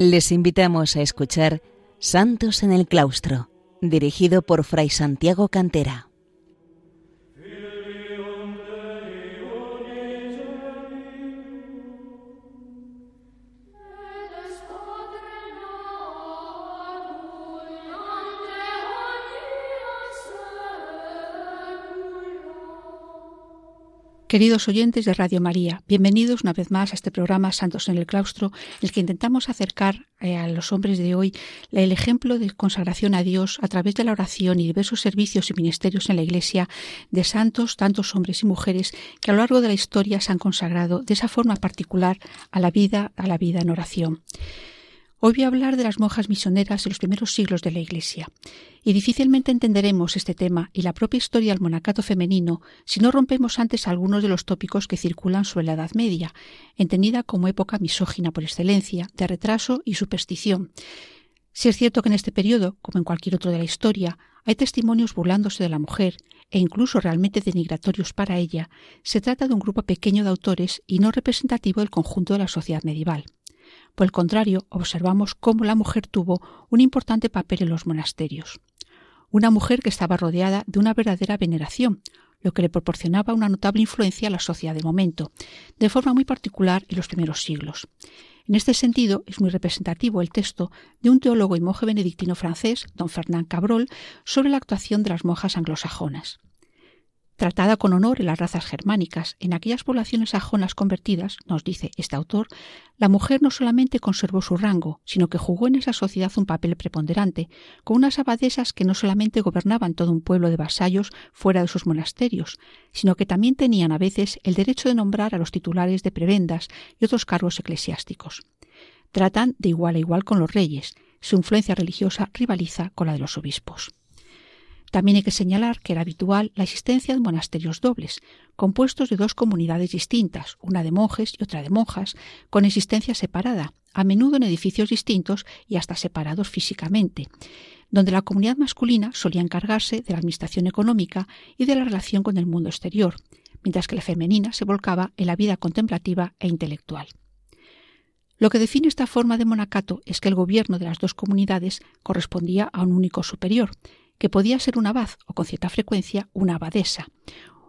Les invitamos a escuchar Santos en el Claustro, dirigido por Fray Santiago Cantera. Queridos oyentes de Radio María, bienvenidos una vez más a este programa Santos en el Claustro, en el que intentamos acercar eh, a los hombres de hoy el ejemplo de consagración a Dios a través de la oración y diversos servicios y ministerios en la Iglesia de santos, tantos hombres y mujeres que a lo largo de la historia se han consagrado de esa forma particular a la vida, a la vida en oración. Hoy voy a hablar de las monjas misioneras en los primeros siglos de la Iglesia, y difícilmente entenderemos este tema y la propia historia del monacato femenino si no rompemos antes algunos de los tópicos que circulan sobre la Edad Media, entendida como época misógina por excelencia, de retraso y superstición. Si es cierto que en este periodo, como en cualquier otro de la historia, hay testimonios burlándose de la mujer e incluso realmente denigratorios para ella, se trata de un grupo pequeño de autores y no representativo del conjunto de la sociedad medieval. Por el contrario, observamos cómo la mujer tuvo un importante papel en los monasterios. Una mujer que estaba rodeada de una verdadera veneración, lo que le proporcionaba una notable influencia a la sociedad del momento, de forma muy particular en los primeros siglos. En este sentido, es muy representativo el texto de un teólogo y monje benedictino francés, don Fernand Cabrol, sobre la actuación de las monjas anglosajonas. Tratada con honor en las razas germánicas, en aquellas poblaciones sajonas convertidas, nos dice este autor, la mujer no solamente conservó su rango, sino que jugó en esa sociedad un papel preponderante, con unas abadesas que no solamente gobernaban todo un pueblo de vasallos fuera de sus monasterios, sino que también tenían a veces el derecho de nombrar a los titulares de prebendas y otros cargos eclesiásticos. Tratan de igual a igual con los reyes, su influencia religiosa rivaliza con la de los obispos. También hay que señalar que era habitual la existencia de monasterios dobles, compuestos de dos comunidades distintas, una de monjes y otra de monjas, con existencia separada, a menudo en edificios distintos y hasta separados físicamente, donde la comunidad masculina solía encargarse de la administración económica y de la relación con el mundo exterior, mientras que la femenina se volcaba en la vida contemplativa e intelectual. Lo que define esta forma de monacato es que el gobierno de las dos comunidades correspondía a un único superior, que podía ser un abad o con cierta frecuencia una abadesa.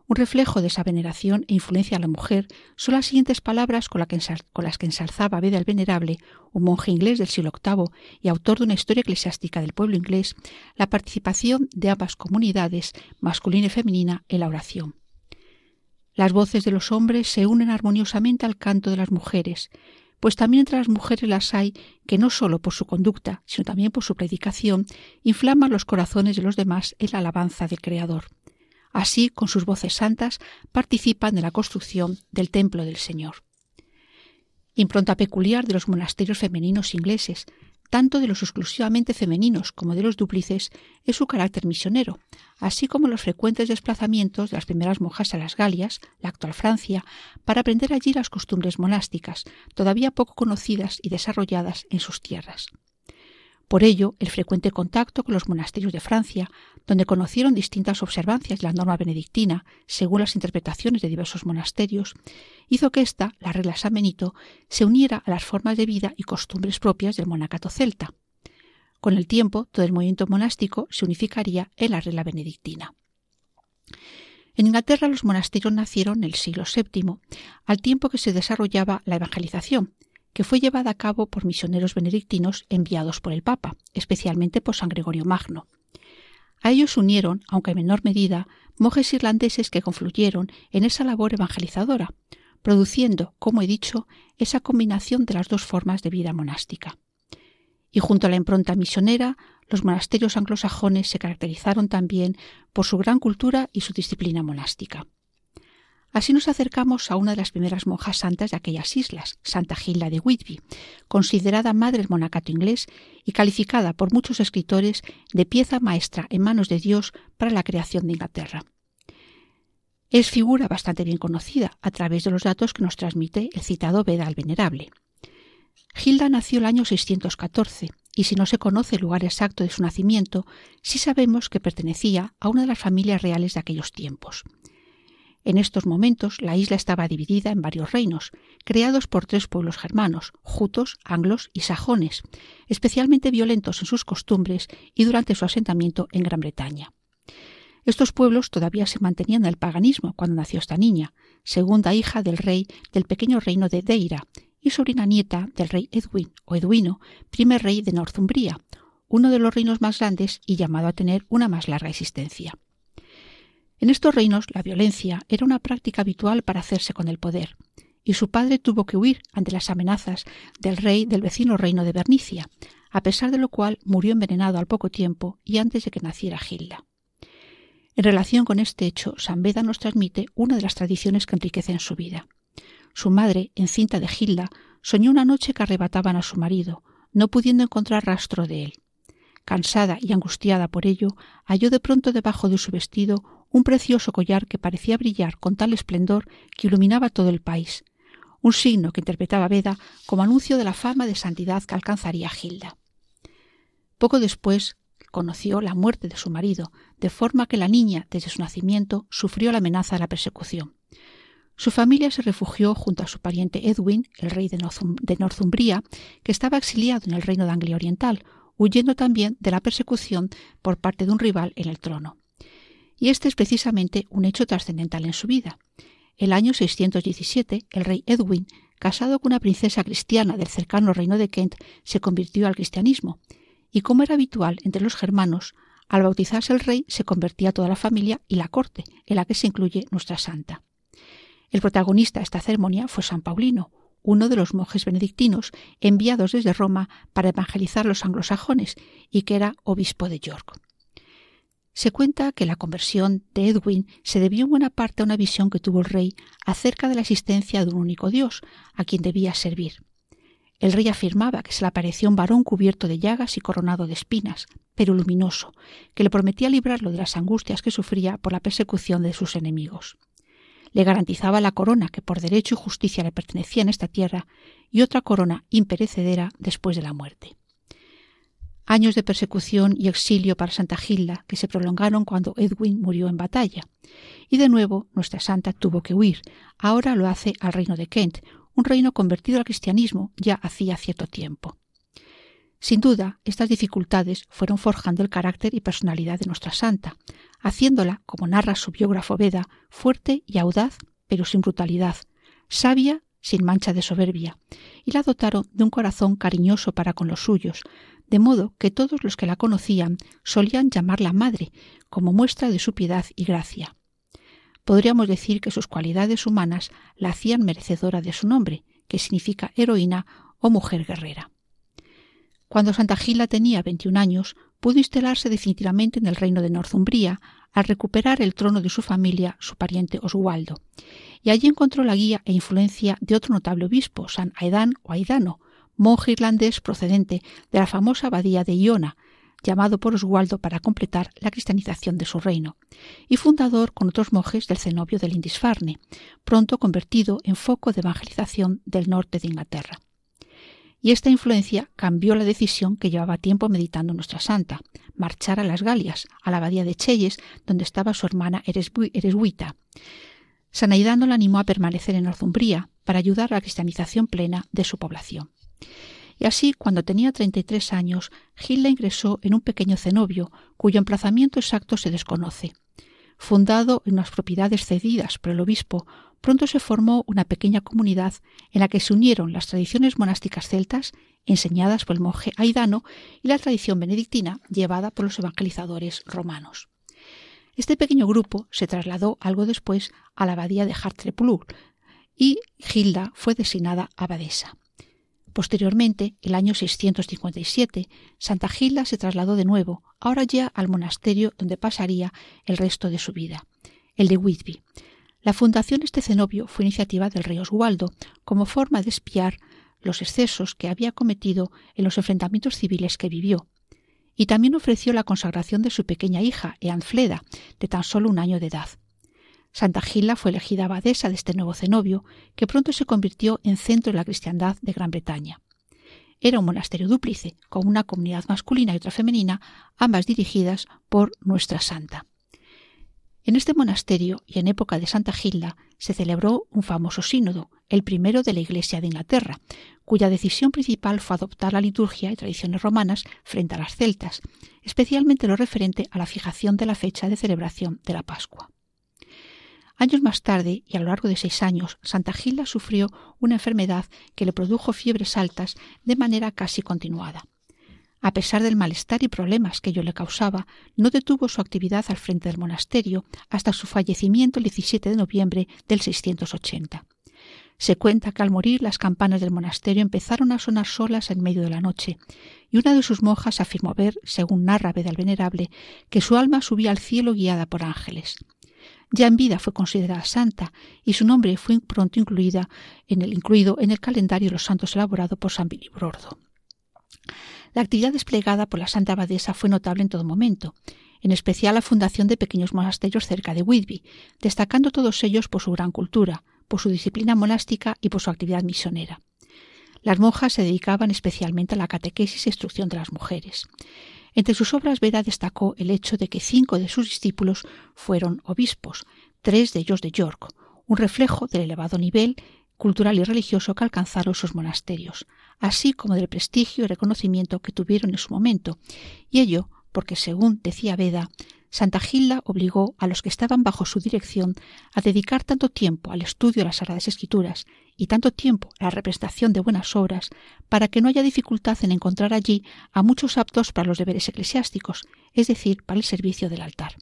Un reflejo de esa veneración e influencia a la mujer son las siguientes palabras con, las que ensalzaba Beda el Venerable, un monje inglés del siglo VIII y autor de una historia eclesiástica del pueblo inglés, la participación de ambas comunidades, masculina y femenina, en la oración. Las voces de los hombres se unen armoniosamente al canto de las mujeres, pues también entre las mujeres las hay que no sólo por su conducta, sino también por su predicación, inflaman los corazones de los demás en la alabanza del Creador. Así, con sus voces santas, participan en la construcción del templo del Señor. Impronta peculiar de los monasterios femeninos ingleses, tanto de los exclusivamente femeninos como de los dúplices, es su carácter misionero, así como los frecuentes desplazamientos de las primeras monjas a las Galias, la actual Francia, para aprender allí las costumbres monásticas, todavía poco conocidas y desarrolladas en sus tierras. Por ello, el frecuente contacto con los monasterios de Francia, donde conocieron distintas observancias de la norma benedictina, según las interpretaciones de diversos monasterios, hizo que ésta, la regla San Benito, se uniera a las formas de vida y costumbres propias del monacato celta. Con el tiempo, todo el movimiento monástico se unificaría en la regla benedictina. En Inglaterra los monasterios nacieron en el siglo VII, al tiempo que se desarrollaba la evangelización, que fue llevada a cabo por misioneros benedictinos enviados por el Papa, especialmente por San Gregorio Magno. A ellos unieron, aunque en menor medida, monjes irlandeses que confluyeron en esa labor evangelizadora, produciendo, como he dicho, esa combinación de las dos formas de vida monástica. Y junto a la impronta misionera, los monasterios anglosajones se caracterizaron también por su gran cultura y su disciplina monástica. Así nos acercamos a una de las primeras monjas santas de aquellas islas, Santa Gilda de Whitby, considerada madre del monacato inglés y calificada por muchos escritores de pieza maestra en manos de Dios para la creación de Inglaterra. Es figura bastante bien conocida a través de los datos que nos transmite el citado Veda al Venerable. Gilda nació el año 614 y si no se conoce el lugar exacto de su nacimiento, sí sabemos que pertenecía a una de las familias reales de aquellos tiempos. En estos momentos la isla estaba dividida en varios reinos, creados por tres pueblos germanos, jutos, anglos y sajones, especialmente violentos en sus costumbres y durante su asentamiento en Gran Bretaña. Estos pueblos todavía se mantenían en paganismo cuando nació esta niña, segunda hija del rey del pequeño reino de Deira y sobrina nieta del rey Edwin o Edwino, primer rey de Northumbria, uno de los reinos más grandes y llamado a tener una más larga existencia. En estos reinos la violencia era una práctica habitual para hacerse con el poder, y su padre tuvo que huir ante las amenazas del rey del vecino reino de Bernicia, a pesar de lo cual murió envenenado al poco tiempo y antes de que naciera Gilda. En relación con este hecho, San Beda nos transmite una de las tradiciones que enriquecen su vida. Su madre, encinta de Gilda, soñó una noche que arrebataban a su marido, no pudiendo encontrar rastro de él. Cansada y angustiada por ello, halló de pronto debajo de su vestido un precioso collar que parecía brillar con tal esplendor que iluminaba todo el país, un signo que interpretaba Beda como anuncio de la fama de santidad que alcanzaría Gilda. Poco después conoció la muerte de su marido, de forma que la niña, desde su nacimiento, sufrió la amenaza de la persecución. Su familia se refugió junto a su pariente Edwin, el rey de, Northumbria, que estaba exiliado en el reino de Anglia Oriental, huyendo también de la persecución por parte de un rival en el trono. Y este es precisamente un hecho trascendental en su vida. El año 617, el rey Edwin, casado con una princesa cristiana del cercano reino de Kent, se convirtió al cristianismo, y como era habitual entre los germanos, al bautizarse el rey se convertía toda la familia y la corte, en la que se incluye nuestra santa. El protagonista de esta ceremonia fue San Paulino, uno de los monjes benedictinos enviados desde Roma para evangelizar los anglosajones y que era obispo de York. Se cuenta que la conversión de Edwin se debió en buena parte a una visión que tuvo el rey acerca de la existencia de un único Dios, a quien debía servir. El rey afirmaba que se le apareció un varón cubierto de llagas y coronado de espinas, pero luminoso, que le prometía librarlo de las angustias que sufría por la persecución de sus enemigos. Le garantizaba la corona que por derecho y justicia le pertenecía en esta tierra y otra corona imperecedera después de la muerte años de persecución y exilio para Santa Gilda que se prolongaron cuando Edwin murió en batalla. Y de nuevo nuestra santa tuvo que huir. Ahora lo hace al reino de Kent, un reino convertido al cristianismo ya hacía cierto tiempo. Sin duda, estas dificultades fueron forjando el carácter y personalidad de nuestra santa, haciéndola, como narra su biógrafo Veda, fuerte y audaz, pero sin brutalidad, sabia sin mancha de soberbia, y la dotaron de un corazón cariñoso para con los suyos, de modo que todos los que la conocían solían llamarla madre, como muestra de su piedad y gracia. Podríamos decir que sus cualidades humanas la hacían merecedora de su nombre, que significa heroína o mujer guerrera. Cuando Santa Gila tenía 21 años, pudo instalarse definitivamente en el reino de Northumbria al recuperar el trono de su familia, su pariente Oswaldo, y allí encontró la guía e influencia de otro notable obispo, San Aidan o Aidano, monje irlandés procedente de la famosa abadía de Iona, llamado por Oswaldo para completar la cristianización de su reino, y fundador con otros monjes del cenobio del Lindisfarne, pronto convertido en foco de evangelización del norte de Inglaterra. Y esta influencia cambió la decisión que llevaba tiempo meditando nuestra santa, marchar a las Galias, a la abadía de Chelles, donde estaba su hermana Eresbuita. San Aidano la animó a permanecer en Northumbria para ayudar a la cristianización plena de su población. Y así, cuando tenía 33 años, Gilda ingresó en un pequeño cenobio, cuyo emplazamiento exacto se desconoce. Fundado en unas propiedades cedidas por el obispo, pronto se formó una pequeña comunidad en la que se unieron las tradiciones monásticas celtas, enseñadas por el monje Aidano, y la tradición benedictina, llevada por los evangelizadores romanos. Este pequeño grupo se trasladó algo después a la abadía de Hartlepool y Gilda fue designada abadesa. Posteriormente, el año 657, Santa Gilda se trasladó de nuevo, ahora ya al monasterio donde pasaría el resto de su vida, el de Whitby. La fundación de este cenobio fue iniciativa del rey Oswaldo, como forma de espiar los excesos que había cometido en los enfrentamientos civiles que vivió, y también ofreció la consagración de su pequeña hija, Eanfleda, de tan solo un año de edad. Santa Gila fue elegida abadesa de este nuevo cenobio, que pronto se convirtió en centro de la cristiandad de Gran Bretaña. Era un monasterio dúplice, con una comunidad masculina y otra femenina, ambas dirigidas por Nuestra Santa. En este monasterio y en época de Santa Gilda se celebró un famoso sínodo, el primero de la Iglesia de Inglaterra, cuya decisión principal fue adoptar la liturgia y tradiciones romanas frente a las celtas, especialmente lo referente a la fijación de la fecha de celebración de la Pascua. Años más tarde, y a lo largo de seis años, Santa Gilda sufrió una enfermedad que le produjo fiebres altas de manera casi continuada. A pesar del malestar y problemas que ello le causaba, no detuvo su actividad al frente del monasterio hasta su fallecimiento el 17 de noviembre del 680. Se cuenta que al morir las campanas del monasterio empezaron a sonar solas en medio de la noche, y una de sus monjas afirmó ver, según narra Beda el Venerable, que su alma subía al cielo guiada por ángeles. Ya en vida fue considerada santa y su nombre fue pronto incluida en el, incluido en el calendario de los santos elaborado por San Bilibrordo. La actividad desplegada por la Santa Abadesa fue notable en todo momento, en especial la fundación de pequeños monasterios cerca de Whitby, destacando todos ellos por su gran cultura, por su disciplina monástica y por su actividad misionera. Las monjas se dedicaban especialmente a la catequesis e instrucción de las mujeres. Entre sus obras Veda destacó el hecho de que cinco de sus discípulos fueron obispos, tres de ellos de York, un reflejo del elevado nivel cultural y religioso que alcanzaron sus monasterios, así como del prestigio y reconocimiento que tuvieron en su momento, y ello porque, según decía Veda, Santa Gilda obligó a los que estaban bajo su dirección a dedicar tanto tiempo al estudio de las Sagradas Escrituras y tanto tiempo a la representación de buenas obras para que no haya dificultad en encontrar allí a muchos aptos para los deberes eclesiásticos, es decir, para el servicio del altar.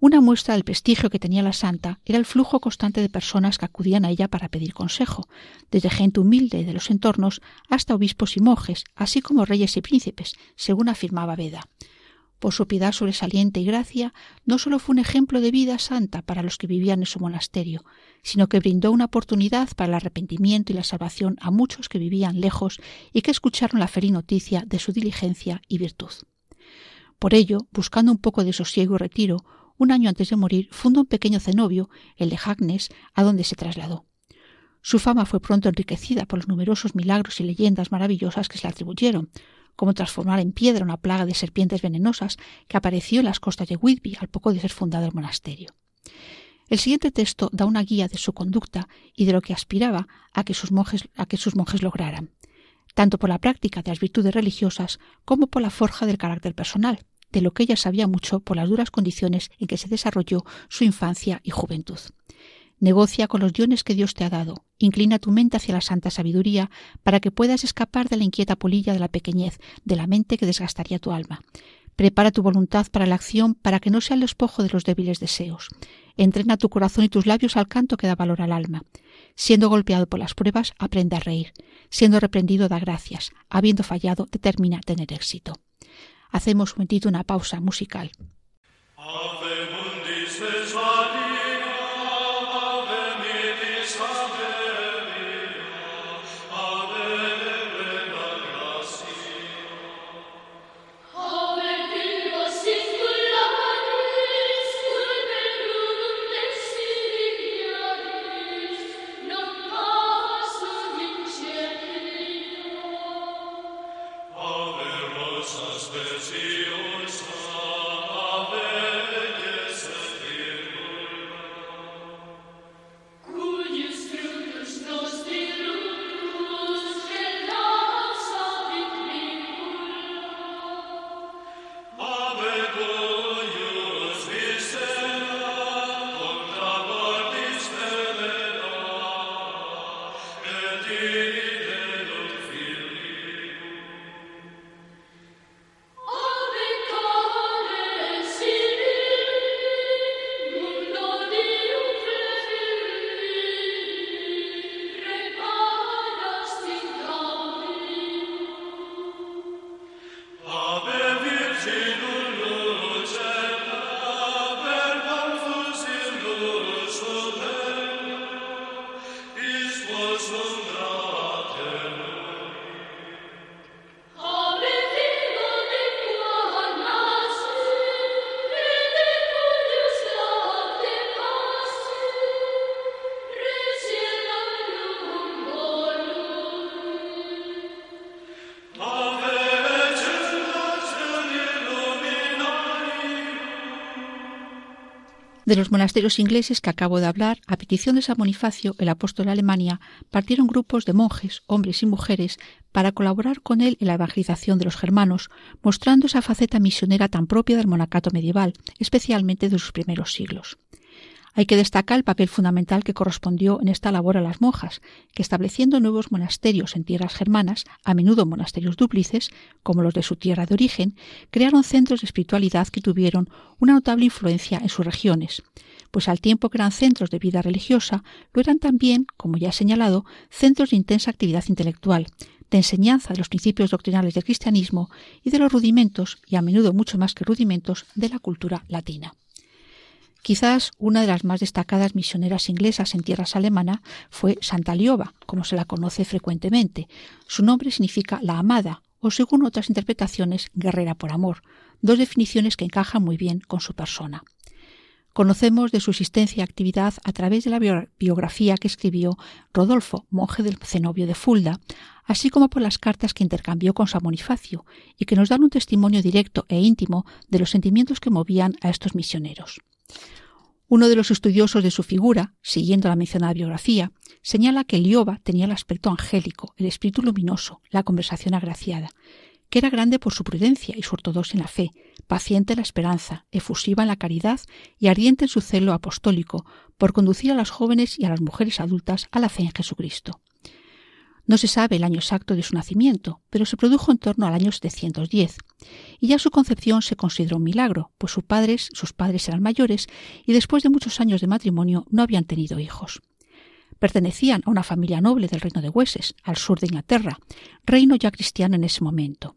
Una muestra del prestigio que tenía la santa era el flujo constante de personas que acudían a ella para pedir consejo, desde gente humilde de los entornos hasta obispos y monjes, así como reyes y príncipes, según afirmaba Beda. Por su piedad sobresaliente y gracia, no sólo fue un ejemplo de vida santa para los que vivían en su monasterio, sino que brindó una oportunidad para el arrepentimiento y la salvación a muchos que vivían lejos y que escucharon la feliz noticia de su diligencia y virtud. Por ello, buscando un poco de sosiego y retiro, un año antes de morir, fundó un pequeño cenobio, el de Hagnes, a donde se trasladó. Su fama fue pronto enriquecida por los numerosos milagros y leyendas maravillosas que se le atribuyeron, como transformar en piedra una plaga de serpientes venenosas que apareció en las costas de Whitby al poco de ser fundado el monasterio. El siguiente texto da una guía de su conducta y de lo que aspiraba a que sus monjes, a que sus monjes lograran, tanto por la práctica de las virtudes religiosas como por la forja del carácter personal, de lo que ella sabía mucho por las duras condiciones en que se desarrolló su infancia y juventud. Negocia con los dones que Dios te ha dado. Inclina tu mente hacia la santa sabiduría para que puedas escapar de la inquieta polilla de la pequeñez de la mente que desgastaría tu alma. Prepara tu voluntad para la acción para que no sea el despojo de los débiles deseos. Entrena tu corazón y tus labios al canto que da valor al alma. Siendo golpeado por las pruebas, aprende a reír. Siendo reprendido, da gracias. Habiendo fallado, determina tener éxito. Hacemos un momentito una pausa musical. De los monasterios ingleses que acabo de hablar, a petición de San Bonifacio, el apóstol de Alemania, partieron grupos de monjes, hombres y mujeres, para colaborar con él en la evangelización de los germanos, mostrando esa faceta misionera tan propia del monacato medieval, especialmente de sus primeros siglos. Hay que destacar el papel fundamental que correspondió en esta labor a las monjas, que estableciendo nuevos monasterios en tierras germanas, a menudo monasterios dúplices, como los de su tierra de origen, crearon centros de espiritualidad que tuvieron una notable influencia en sus regiones, pues al tiempo que eran centros de vida religiosa, lo eran también, como ya he señalado, centros de intensa actividad intelectual, de enseñanza de los principios doctrinales del cristianismo y de los rudimentos, y a menudo mucho más que rudimentos, de la cultura latina. Quizás una de las más destacadas misioneras inglesas en tierras alemanas fue Santa Lioba, como se la conoce frecuentemente. Su nombre significa la amada, o según otras interpretaciones, guerrera por amor, dos definiciones que encajan muy bien con su persona. Conocemos de su existencia y actividad a través de la biografía que escribió Rodolfo, monje del cenobio de Fulda, así como por las cartas que intercambió con San Bonifacio, y que nos dan un testimonio directo e íntimo de los sentimientos que movían a estos misioneros. Uno de los estudiosos de su figura, siguiendo la mencionada biografía, señala que Lioba tenía el aspecto angélico, el espíritu luminoso, la conversación agraciada, que era grande por su prudencia y su ortodoxia en la fe, paciente en la esperanza, efusiva en la caridad y ardiente en su celo apostólico por conducir a las jóvenes y a las mujeres adultas a la fe en Jesucristo. No se sabe el año exacto de su nacimiento, pero se produjo en torno al año 710, y ya su concepción se consideró un milagro, pues sus padres, sus padres eran mayores y después de muchos años de matrimonio no habían tenido hijos. Pertenecían a una familia noble del reino de Wessex, al sur de Inglaterra, reino ya cristiano en ese momento.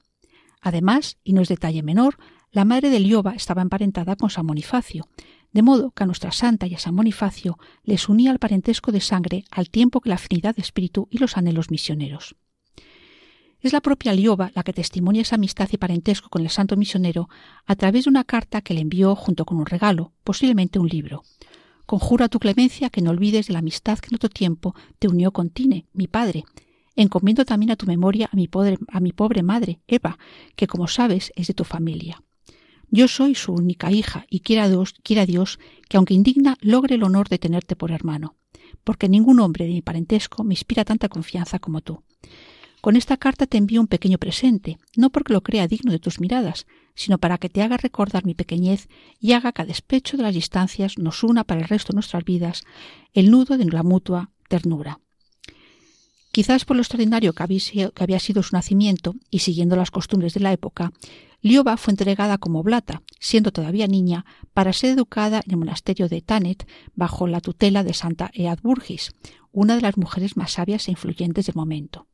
Además, y no es detalle menor, la madre de Lioba estaba emparentada con San Bonifacio, de modo que a nuestra santa y a San Bonifacio les unía el parentesco de sangre al tiempo que la afinidad de espíritu y los anhelos misioneros. Es la propia Lioba la que testimonia esa amistad y parentesco con el santo misionero a través de una carta que le envió junto con un regalo, posiblemente un libro. Conjuro a tu clemencia que no olvides de la amistad que en otro tiempo te unió con Tine, mi padre. Encomiendo también a tu memoria a mi, pobre, a mi pobre madre, Eva, que como sabes es de tu familia. Yo soy su única hija y quiera Dios, quiera Dios que, aunque indigna, logre el honor de tenerte por hermano, porque ningún hombre de mi parentesco me inspira tanta confianza como tú. Con esta carta te envío un pequeño presente, no porque lo crea digno de tus miradas, sino para que te haga recordar mi pequeñez y haga que a despecho de las distancias nos una para el resto de nuestras vidas el nudo de la mutua ternura. Quizás por lo extraordinario que había sido su nacimiento y siguiendo las costumbres de la época, Lioba fue entregada como oblata, siendo todavía niña, para ser educada en el monasterio de Tanet bajo la tutela de Santa Eadburgis, una de las mujeres más sabias e influyentes del momento.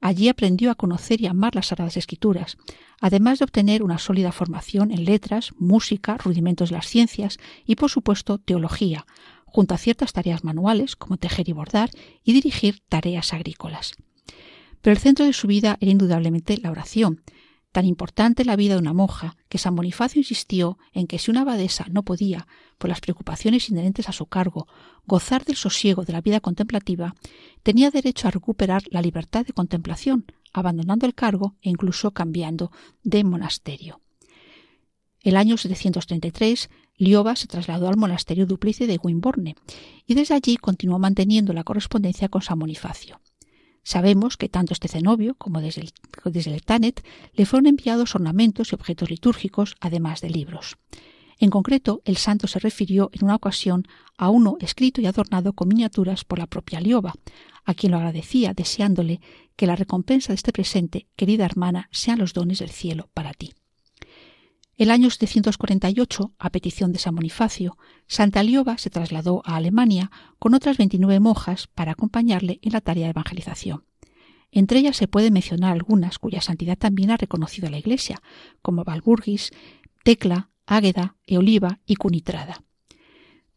Allí aprendió a conocer y amar las Sagradas Escrituras, además de obtener una sólida formación en letras, música, rudimentos de las ciencias y, por supuesto, teología, junto a ciertas tareas manuales como tejer y bordar y dirigir tareas agrícolas. Pero el centro de su vida era indudablemente la oración, tan importante la vida de una monja que San Bonifacio insistió en que si una abadesa no podía, por las preocupaciones inherentes a su cargo, gozar del sosiego de la vida contemplativa, tenía derecho a recuperar la libertad de contemplación, abandonando el cargo e incluso cambiando de monasterio. El año 733, Lioba se trasladó al monasterio duplice de Wimborne y desde allí continuó manteniendo la correspondencia con San Bonifacio. Sabemos que tanto este cenobio como desde el, desde el Tanet le fueron enviados ornamentos y objetos litúrgicos, además de libros. En concreto, el santo se refirió en una ocasión a uno escrito y adornado con miniaturas por la propia Lioba, a quien lo agradecía, deseándole que la recompensa de este presente, querida hermana, sean los dones del cielo para ti. El año 748, a petición de San Bonifacio, Santa Lioba se trasladó a Alemania con otras 29 monjas para acompañarle en la tarea de evangelización. Entre ellas se puede mencionar algunas cuya santidad también ha reconocido la Iglesia, como Valburgis, Tecla, Águeda, Eoliva y Cunitrada.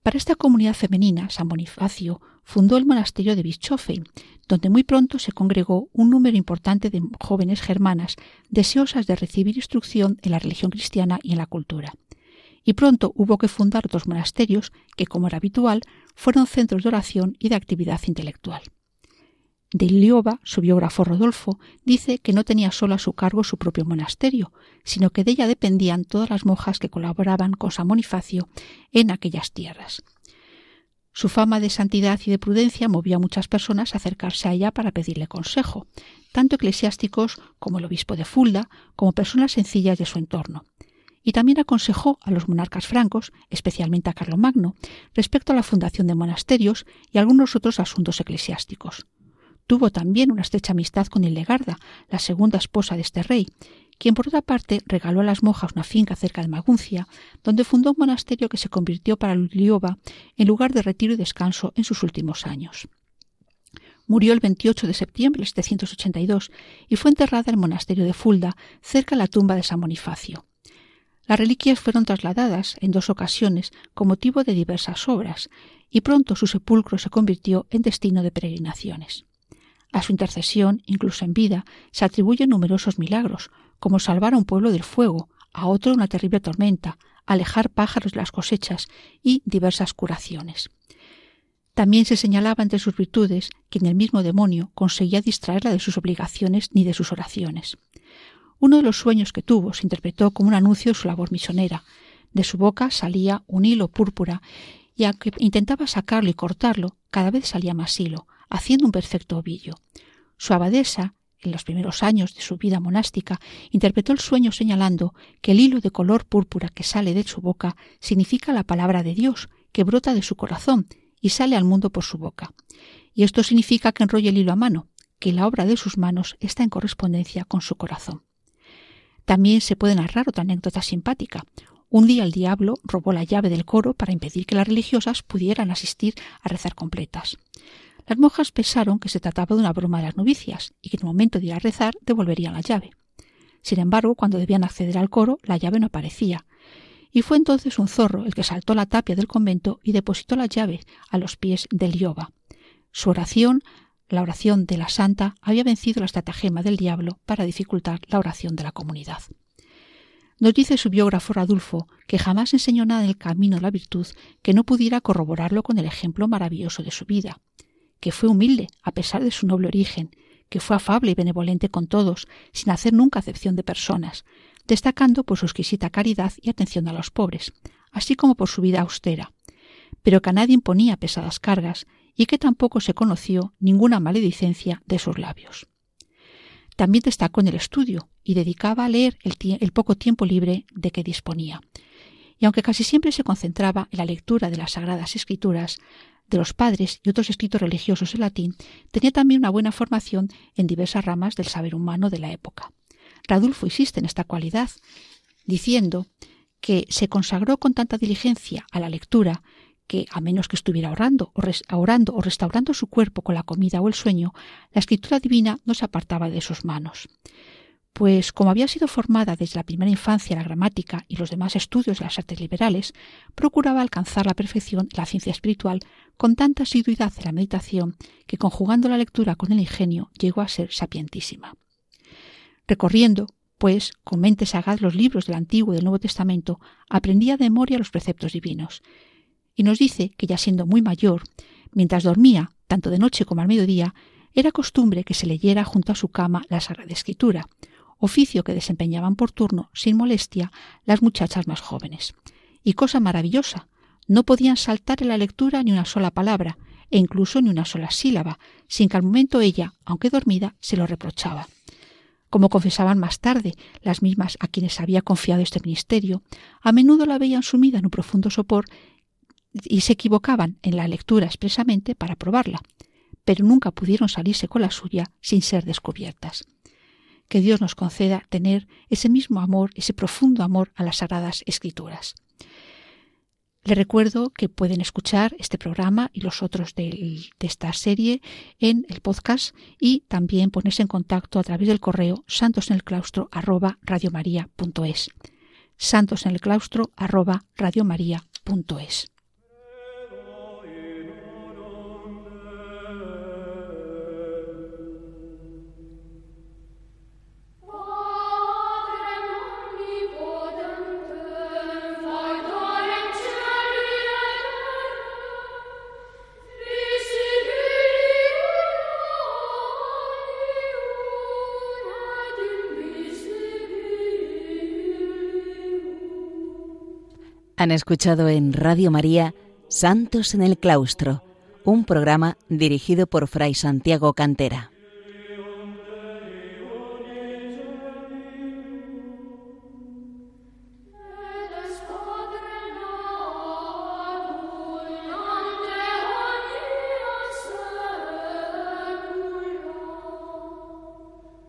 Para esta comunidad femenina, San Bonifacio fundó el monasterio de Bischofein, donde muy pronto se congregó un número importante de jóvenes germanas deseosas de recibir instrucción en la religión cristiana y en la cultura. Y pronto hubo que fundar otros monasterios que, como era habitual, fueron centros de oración y de actividad intelectual. De Ilioba, su biógrafo Rodolfo, dice que no tenía solo a su cargo su propio monasterio, sino que de ella dependían todas las monjas que colaboraban con San Bonifacio en aquellas tierras. Su fama de santidad y de prudencia movió a muchas personas a acercarse a ella para pedirle consejo, tanto eclesiásticos como el obispo de Fulda, como personas sencillas de su entorno. Y también aconsejó a los monarcas francos, especialmente a Carlomagno, respecto a la fundación de monasterios y algunos otros asuntos eclesiásticos. Tuvo también una estrecha amistad con Hildegarda, la segunda esposa de este rey, quien por otra parte regaló a las monjas una finca cerca de Maguncia, donde fundó un monasterio que se convirtió para Lioba en lugar de retiro y descanso en sus últimos años. Murió el 28 de septiembre de 782 y fue enterrada en el monasterio de Fulda, cerca de la tumba de San Bonifacio. Las reliquias fueron trasladadas en dos ocasiones con motivo de diversas obras, y pronto su sepulcro se convirtió en destino de peregrinaciones. A su intercesión, incluso en vida, se atribuyen numerosos milagros, como salvar a un pueblo del fuego, a otro una terrible tormenta, alejar pájaros de las cosechas y diversas curaciones. También se señalaba entre sus virtudes que ni el mismo demonio conseguía distraerla de sus obligaciones ni de sus oraciones. Uno de los sueños que tuvo se interpretó como un anuncio de su labor misionera. De su boca salía un hilo púrpura y aunque intentaba sacarlo y cortarlo, cada vez salía más hilo, haciendo un perfecto ovillo. Su abadesa, en los primeros años de su vida monástica, interpretó el sueño señalando que el hilo de color púrpura que sale de su boca significa la palabra de Dios, que brota de su corazón y sale al mundo por su boca. Y esto significa que enrolla el hilo a mano, que la obra de sus manos está en correspondencia con su corazón. También se puede narrar otra anécdota simpática. Un día el diablo robó la llave del coro para impedir que las religiosas pudieran asistir a rezar completas. Las monjas pensaron que se trataba de una broma de las novicias y que en el momento de ir a rezar devolverían la llave. Sin embargo, cuando debían acceder al coro, la llave no aparecía. Y fue entonces un zorro el que saltó la tapia del convento y depositó la llave a los pies del Yoba. Su oración, la oración de la santa, había vencido la estratagema del diablo para dificultar la oración de la comunidad. Nos dice su biógrafo Radulfo que jamás enseñó nada en el camino de la virtud que no pudiera corroborarlo con el ejemplo maravilloso de su vida que fue humilde a pesar de su noble origen, que fue afable y benevolente con todos, sin hacer nunca acepción de personas, destacando por su exquisita caridad y atención a los pobres, así como por su vida austera, pero que a nadie imponía pesadas cargas y que tampoco se conoció ninguna maledicencia de sus labios. También destacó en el estudio y dedicaba a leer el, el poco tiempo libre de que disponía. Y aunque casi siempre se concentraba en la lectura de las Sagradas Escrituras, de los padres y otros escritos religiosos en latín, tenía también una buena formación en diversas ramas del saber humano de la época. Radulfo insiste en esta cualidad, diciendo que se consagró con tanta diligencia a la lectura que, a menos que estuviera orando o, orando o restaurando su cuerpo con la comida o el sueño, la escritura divina no se apartaba de sus manos pues como había sido formada desde la primera infancia la gramática y los demás estudios de las artes liberales, procuraba alcanzar la perfección de la ciencia espiritual con tanta asiduidad en la meditación que conjugando la lectura con el ingenio llegó a ser sapientísima. Recorriendo, pues, con mente sagaz los libros del Antiguo y del Nuevo Testamento, aprendía de memoria los preceptos divinos. Y nos dice que ya siendo muy mayor, mientras dormía, tanto de noche como al mediodía, era costumbre que se leyera junto a su cama la Sagrada Escritura, oficio que desempeñaban por turno sin molestia las muchachas más jóvenes. Y cosa maravillosa, no podían saltar en la lectura ni una sola palabra, e incluso ni una sola sílaba, sin que al momento ella, aunque dormida, se lo reprochaba. Como confesaban más tarde las mismas a quienes había confiado este ministerio, a menudo la veían sumida en un profundo sopor y se equivocaban en la lectura expresamente para probarla, pero nunca pudieron salirse con la suya sin ser descubiertas que Dios nos conceda tener ese mismo amor, ese profundo amor a las sagradas escrituras. Les recuerdo que pueden escuchar este programa y los otros de, esta serie en el podcast y también ponerse en contacto a través del correo santosenelclaustro arroba Han escuchado en Radio María Santos en el Claustro, un programa dirigido por Fray Santiago Cantera.